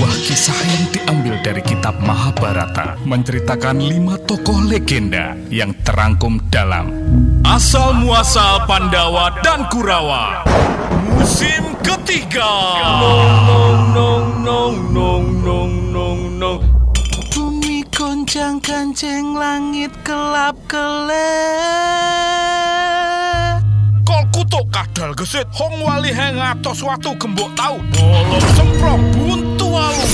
sebuah kisah yang diambil dari kitab Mahabharata menceritakan lima tokoh legenda yang terangkum dalam. Asal Muasal Pandawa dan Kurawa. Musim ketiga. Nong nong nong nong nong nong nong Bumi goncang kancing langit kelap kelep Kol kutuk kadal gesit? Hong wali hengatos watu gembok tau. Bolong semprong buntu walu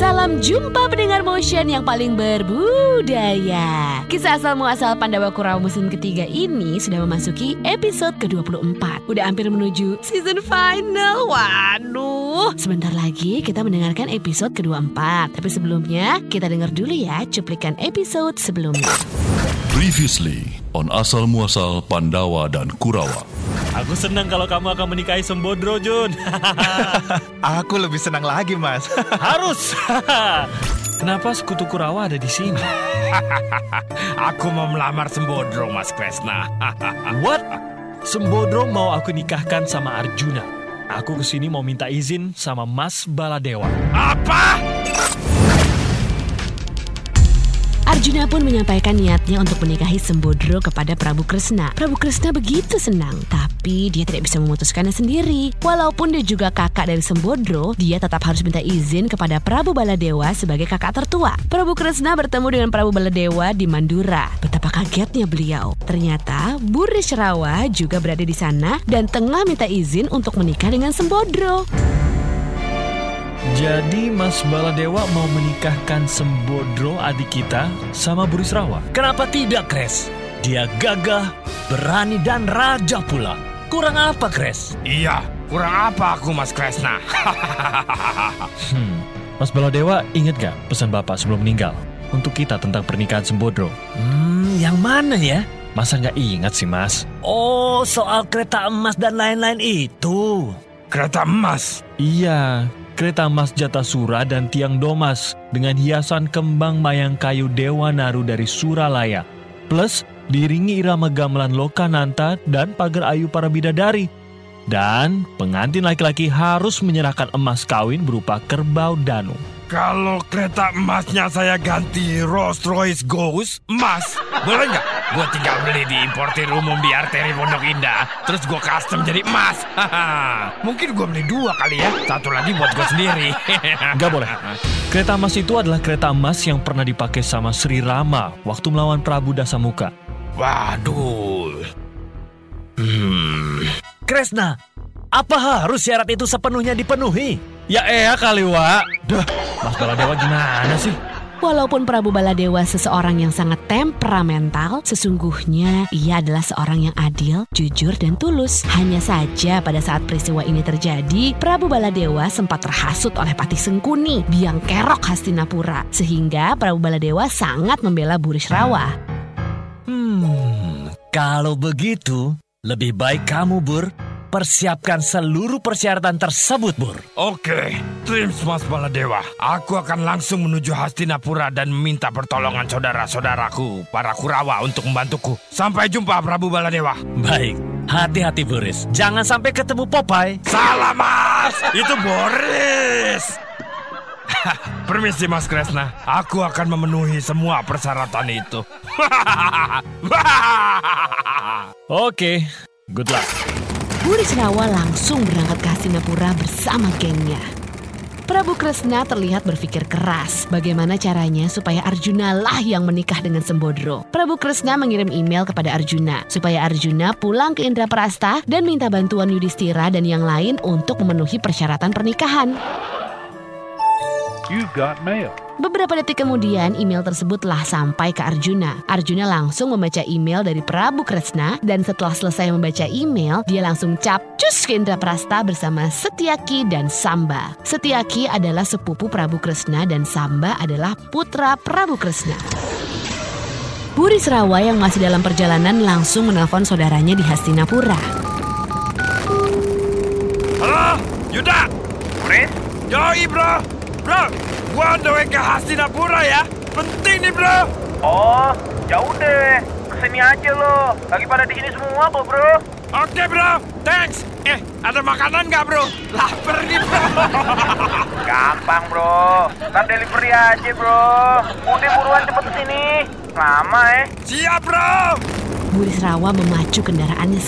Salam jumpa pendengar motion yang paling berbudaya. Kisah asal muasal Pandawa Kurawa musim ketiga ini sudah memasuki episode ke-24. Udah hampir menuju season final. Waduh, sebentar lagi kita mendengarkan episode ke-24. Tapi sebelumnya kita dengar dulu ya cuplikan episode sebelumnya. Previously on Asal Muasal Pandawa dan Kurawa. Aku senang kalau kamu akan menikahi Sembodro, Jun. Aku lebih senang lagi mas Harus. Kenapa sekutu Kurawa ada di sini? Aku mau melamar Sembodro, Mas Kresna. What? Sembodro mau aku nikahkan sama Arjuna. Aku ke sini mau minta izin sama Mas Baladewa. Apa? Arjuna pun menyampaikan niatnya untuk menikahi Sembodro kepada Prabu Kresna. Prabu Kresna begitu senang, tapi dia tidak bisa memutuskannya sendiri. Walaupun dia juga kakak dari Sembodro, dia tetap harus minta izin kepada Prabu Baladewa sebagai kakak tertua. Prabu Kresna bertemu dengan Prabu Baladewa di Mandura. Betapa kagetnya beliau. Ternyata Buris Rawa juga berada di sana dan tengah minta izin untuk menikah dengan Sembodro. Jadi Mas Baladewa mau menikahkan Sembodro adik kita sama Burisrawa. Kenapa tidak, Kres? Dia gagah, berani dan raja pula. Kurang apa, Kres? Iya, kurang apa aku, Mas Kresna? Hmm, Mas Baladewa ingat gak pesan Bapak sebelum meninggal? Untuk kita tentang pernikahan Sembodro. Hmm, yang mana ya? Masa nggak ingat sih, Mas? Oh, soal kereta emas dan lain-lain itu. Kereta emas. Iya, kereta emas Jatasura dan tiang domas dengan hiasan kembang mayang kayu Dewa Naru dari Suralaya. Plus, diringi irama gamelan Lokananta dan pagar ayu para bidadari. Dan pengantin laki-laki harus menyerahkan emas kawin berupa kerbau danu. Kalau kereta emasnya saya ganti Rolls Royce Ghost emas, boleh nggak? Gue tinggal beli di importir umum di arteri Pondok Indah, terus gue custom jadi emas. Mungkin gue beli dua kali ya, satu lagi buat gue sendiri. Nggak boleh. Kereta emas itu adalah kereta emas yang pernah dipakai sama Sri Rama waktu melawan Prabu Dasamuka. Waduh. Hmm. Kresna, apa harus syarat itu sepenuhnya dipenuhi? Ya eh kali, Wak. Dah, Mas Baladewa gimana sih? Walaupun Prabu Baladewa seseorang yang sangat temperamental, sesungguhnya ia adalah seorang yang adil, jujur, dan tulus. Hanya saja pada saat peristiwa ini terjadi, Prabu Baladewa sempat terhasut oleh Patih Sengkuni, biang kerok Hastinapura, sehingga Prabu Baladewa sangat membela Burisrawa. Hmm, kalau begitu, lebih baik kamu, Bur, persiapkan seluruh persyaratan tersebut, Bur. Oke, Trims Mas Baladewa. Aku akan langsung menuju Hastinapura dan meminta pertolongan saudara-saudaraku, para Kurawa untuk membantuku. Sampai jumpa Prabu Baladewa. Baik, hati-hati, Boris. Jangan sampai ketemu Popeye. Salah Mas, itu Boris. Permisi Mas Kresna, aku akan memenuhi semua persyaratan itu. Oke, good luck. Burisrawa langsung berangkat ke Hastinapura bersama gengnya. Prabu Kresna terlihat berpikir keras bagaimana caranya supaya Arjuna lah yang menikah dengan Sembodro. Prabu Kresna mengirim email kepada Arjuna supaya Arjuna pulang ke Indraprasta dan minta bantuan Yudhistira dan yang lain untuk memenuhi persyaratan pernikahan. Beberapa detik kemudian email tersebutlah sampai ke Arjuna. Arjuna langsung membaca email dari Prabu Kresna dan setelah selesai membaca email, dia langsung capcus ke Indraprasta bersama Setyaki dan Samba. Setyaki adalah sepupu Prabu Kresna dan Samba adalah putra Prabu Kresna. Burisrawa yang masih dalam perjalanan langsung menelpon saudaranya di Hastinapura. Halo, Yuda. Boris? Yoi bro. Bro, gua on the way ke Hastinapura ya. Penting nih bro. Oh, ya udah. Ke sini aja lo. Lagi pada di sini semua kok, bro. Oke bro, thanks. Eh, ada makanan nggak bro? Lapar nih bro. Gampang bro, ntar delivery aja bro. Udah buruan cepet ke sini. Lama eh. Siap bro. Buris Rawa memacu kendaraannya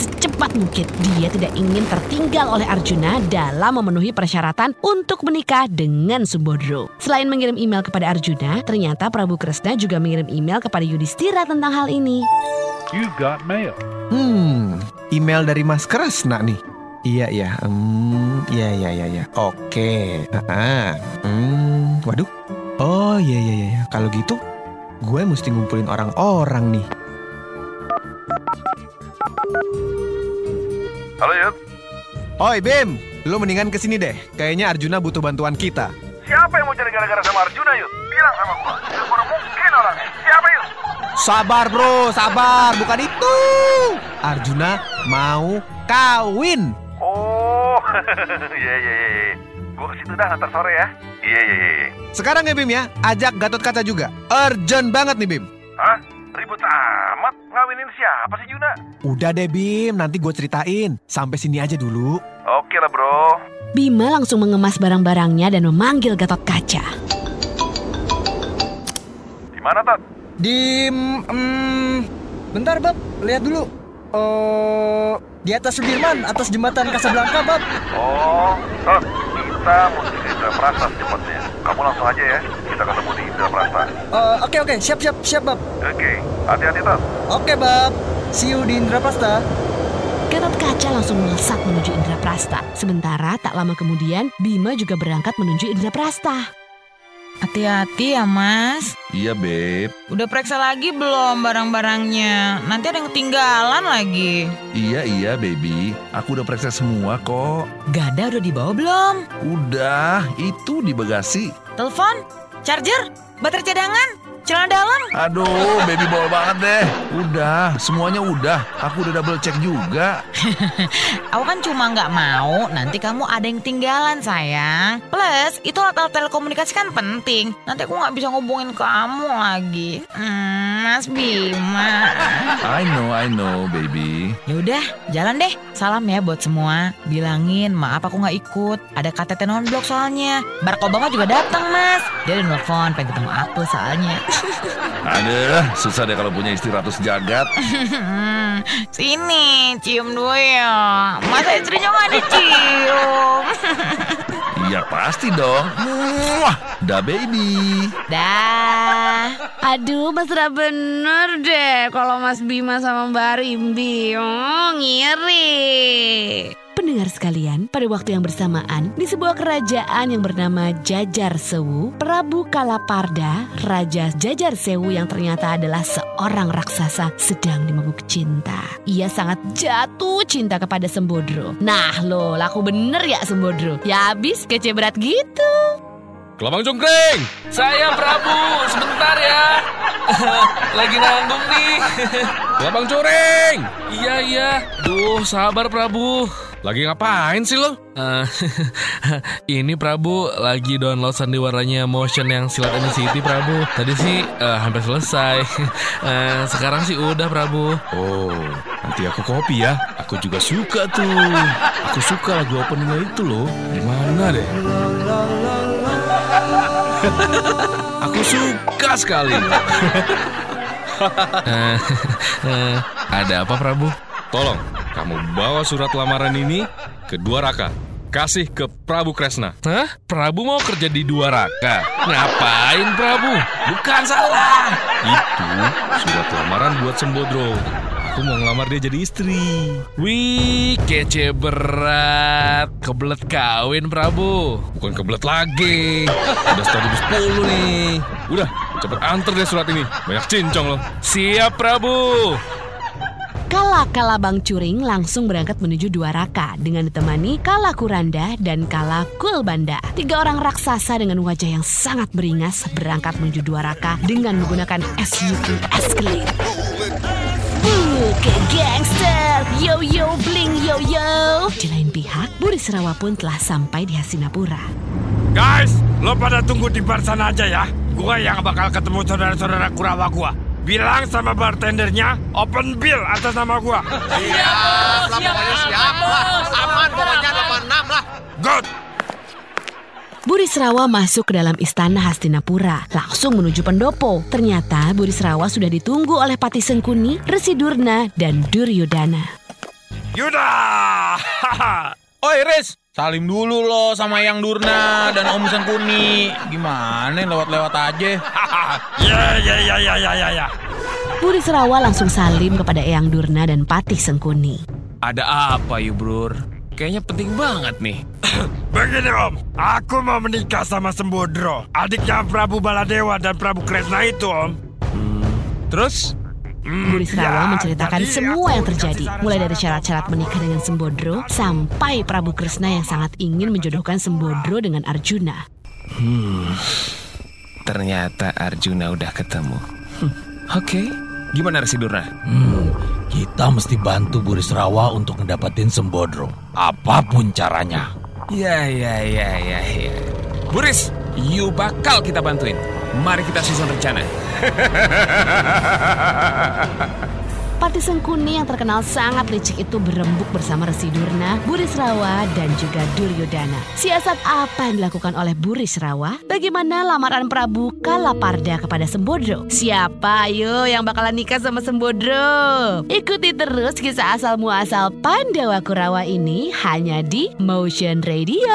secepat mungkin. Dia tidak ingin tertinggal oleh Arjuna dalam memenuhi persyaratan untuk menikah dengan Sumbodro. Selain mengirim email kepada Arjuna, ternyata Prabu Kresna juga mengirim email kepada Yudhistira tentang hal ini. Hmm, email dari Mas Kresna nih. Iya, iya. Hmm, iya, iya, iya, iya. Oke. Ah, hmm, waduh. Oh, iya, iya, iya. iya. Kalau gitu, gue mesti ngumpulin orang-orang nih. Oi, Bim. Lu mendingan ke sini deh. Kayaknya Arjuna butuh bantuan kita. siapa yang mau cari gara-gara sama Arjuna Yud? Bilang sama gua, baru mungkin orangnya. Siapa Yud? Sabar, bro. Sabar. Bukan itu. Arjuna mau kawin. Oh, iya iya iya. iya. Gua ke situ dah ntar sore ya. Iya iya iya. Sekarang ya, Bim ya. Ajak Gatot Kaca juga. Urgent banget nih, Bim. Hah? Ribut amat ngawinin siapa sih Juna? Udah deh, Bim. Nanti gue ceritain. Sampai sini aja dulu. Oke lah bro. Bima langsung mengemas barang-barangnya dan memanggil Gatot Kaca. Di mana Tat? Di mm, bentar Bab, lihat dulu. Oh, di atas Sudirman, atas jembatan Kasablanka, Bab. Oh, Tat. Kita mesti Indra Prasta secepatnya. Kamu langsung aja ya. Kita ketemu di Indra Prasta. Eh, Oke oke, siap siap siap Bab. Oke, hati-hati Tat. Oke Bab, see you di Indrapasta. Gatot Kaca langsung melesat menuju Indraprasta. Sementara tak lama kemudian, Bima juga berangkat menuju Indraprasta. Hati-hati ya mas Iya, Beb. Udah periksa lagi belum barang-barangnya Nanti ada yang ketinggalan lagi Iya, iya, baby. Aku udah periksa semua kok. Gada udah dibawa belum? Udah, itu di bagasi. Telepon? Charger? Baterai cadangan? Celana dalam? Aduh, baby bol banget deh. Udah, semuanya udah. Aku udah double check juga. Aku kan cuma nggak mau nanti kamu ada yang ketinggalan sayang Plus itu alat-alat telekomunikasi kan penting Nanti aku nggak bisa ngubungin kamu lagi hmm, Mas Bima I know, I know, baby. Yaudah, jalan deh. Salam ya buat semua. Bilangin maaf aku nggak ikut. Ada KTT non blok soalnya. Barack Obama juga datang mas. Dia udah nelfon pengen ketemu aku soalnya. Aduh, susah deh kalau punya istri ratu sejagat. Sini, cium dulu ya. Masa istrinya nggak dicium? Iya pasti dong. Muah, dah baby. Dah. Aduh, mesra bener deh kalau Mas Bima sama Mbak Rimbi. Oh, ngiri. Pendengar sekalian, pada waktu yang bersamaan, di sebuah kerajaan yang bernama Jajar Sewu, Prabu Kalaparda, Raja Jajar Sewu yang ternyata adalah seorang raksasa sedang dimabuk cinta. Ia sangat jatuh cinta kepada Sembodro. Nah lo, laku bener ya Sembodro? Ya habis kece berat gitu. Kelabang Cungkring, saya Prabu, sebentar ya. Lagi nanggung nih. Kelabang Curing. Iya iya. Duh, sabar Prabu. Lagi ngapain sih lo? Eh, ini Prabu lagi download sandiwaranya Motion yang Silat City Prabu. Tadi sih eh, hampir selesai. Eh, sekarang sih udah Prabu. Oh, nanti aku kopi ya. Aku juga suka tuh. Aku suka lagu openingnya itu loh. Di mana deh? aku suka sekali. Eh, eh, ada apa Prabu? Tolong, kamu bawa surat lamaran ini ke Dua Raka. Kasih ke Prabu Kresna. Hah? Prabu mau kerja di dua raka? Ngapain Prabu? Bukan salah. Itu surat lamaran buat Sembodro. Aku mau ngelamar dia jadi istri. Wih, kece berat. Kebelet kawin Prabu. Bukan kebelet lagi. Udah ribu sepuluh nih. Udah, cepet antar deh surat ini. Banyak cincong loh. Siap Prabu. Kala Kala Bang Curing langsung berangkat menuju Dua Raka dengan ditemani Kala Kuranda dan Kala Kulbanda. Tiga orang raksasa dengan wajah yang sangat beringas berangkat menuju Dua Raka dengan menggunakan SUV Escalade. Uh, ke gangster, yo yo bling yo yo. Di lain pihak, Buri Serawa pun telah sampai di Hastinapura. Guys, lo pada tunggu di bar sana aja ya. Gua yang bakal ketemu saudara-saudara Kurawa gua. Bilang sama bartendernya open bill atas nama gua. Siap lah pokoknya siap lah. Aman pokoknya 86 lah. Good. Burisrawa masuk ke dalam istana Hastinapura, langsung menuju pendopo. Ternyata Burisrawa sudah ditunggu oleh Pati Sengkuni, Resi Durna, dan Duryodana. Yuda! Oi Riz, salim dulu lo sama Yang Durna dan Om Sengkuni. Gimana lewat-lewat aja? ya, ya, ya, ya, ya, ya, ya. Burisrawa langsung salim kepada Eyang Durna dan Patih Sengkuni. Ada apa yuk, Brur? Kayaknya penting banget nih. Begini om, aku mau menikah sama Sembodro, adiknya Prabu Baladewa dan Prabu Kresna itu om. Terus? Burisrawa ya, menceritakan jadi semua yang terjadi, mulai dari syarat-syarat menikah dengan Sembodro sampai Prabu Kresna yang sangat ingin menjodohkan Sembodro dengan Arjuna. Hmm, ternyata Arjuna udah ketemu. Hmm, Oke, gimana Resi Durna? Hmm, kita mesti bantu Burisrawa untuk ngedapetin Sembodro. Apa pun caranya. Ya, ya, ya, ya, ya. Buris, you bakal kita bantuin. Mari kita susun rencana. Pati Sengkuni yang terkenal sangat licik itu berembuk bersama Resi Durna, Burisrawa, dan juga Duryodana. Siasat apa yang dilakukan oleh Burisrawa? Bagaimana lamaran Prabu Kalaparda kepada Sembodro? Siapa ayo yang bakalan nikah sama Sembodro? Ikuti terus kisah asal muasal Pandawa Kurawa ini hanya di Motion Radio.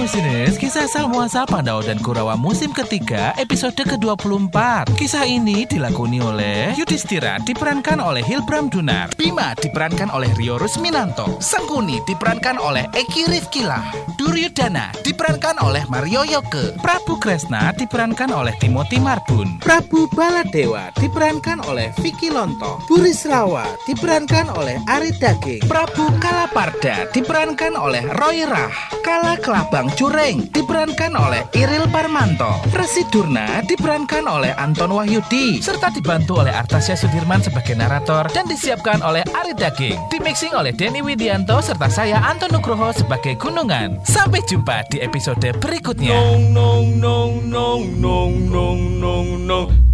Musinus, kisah asal muasal Pandawa dan Kurawa musim ketiga episode ke-24. Kisah ini dilakoni oleh Yudhistira diperankan oleh Hilbram Dunar, Bima diperankan oleh Rio Rusminanto, Sengkuni diperankan oleh Eki Rifkilah, Duryodana diperankan oleh Mario Yoke, Prabu Kresna diperankan oleh Timothy Marbun, Prabu Baladewa diperankan oleh Vicky Lonto, Burisrawa diperankan oleh Ari Daging, Prabu Kalaparda diperankan oleh Roy Rah, Kala Kelabang Cureng diperankan oleh Iril Parmanto, Resi Durna diperankan oleh Anton Wahyudi, serta dibantu oleh Artasya Sudirman sebagai narator. Dan disiapkan oleh Ari Daging, dimixing oleh Denny Widianto serta saya Anton Nugroho sebagai Gunungan. Sampai jumpa di episode berikutnya. Nong nong nong nong nong nong nong nong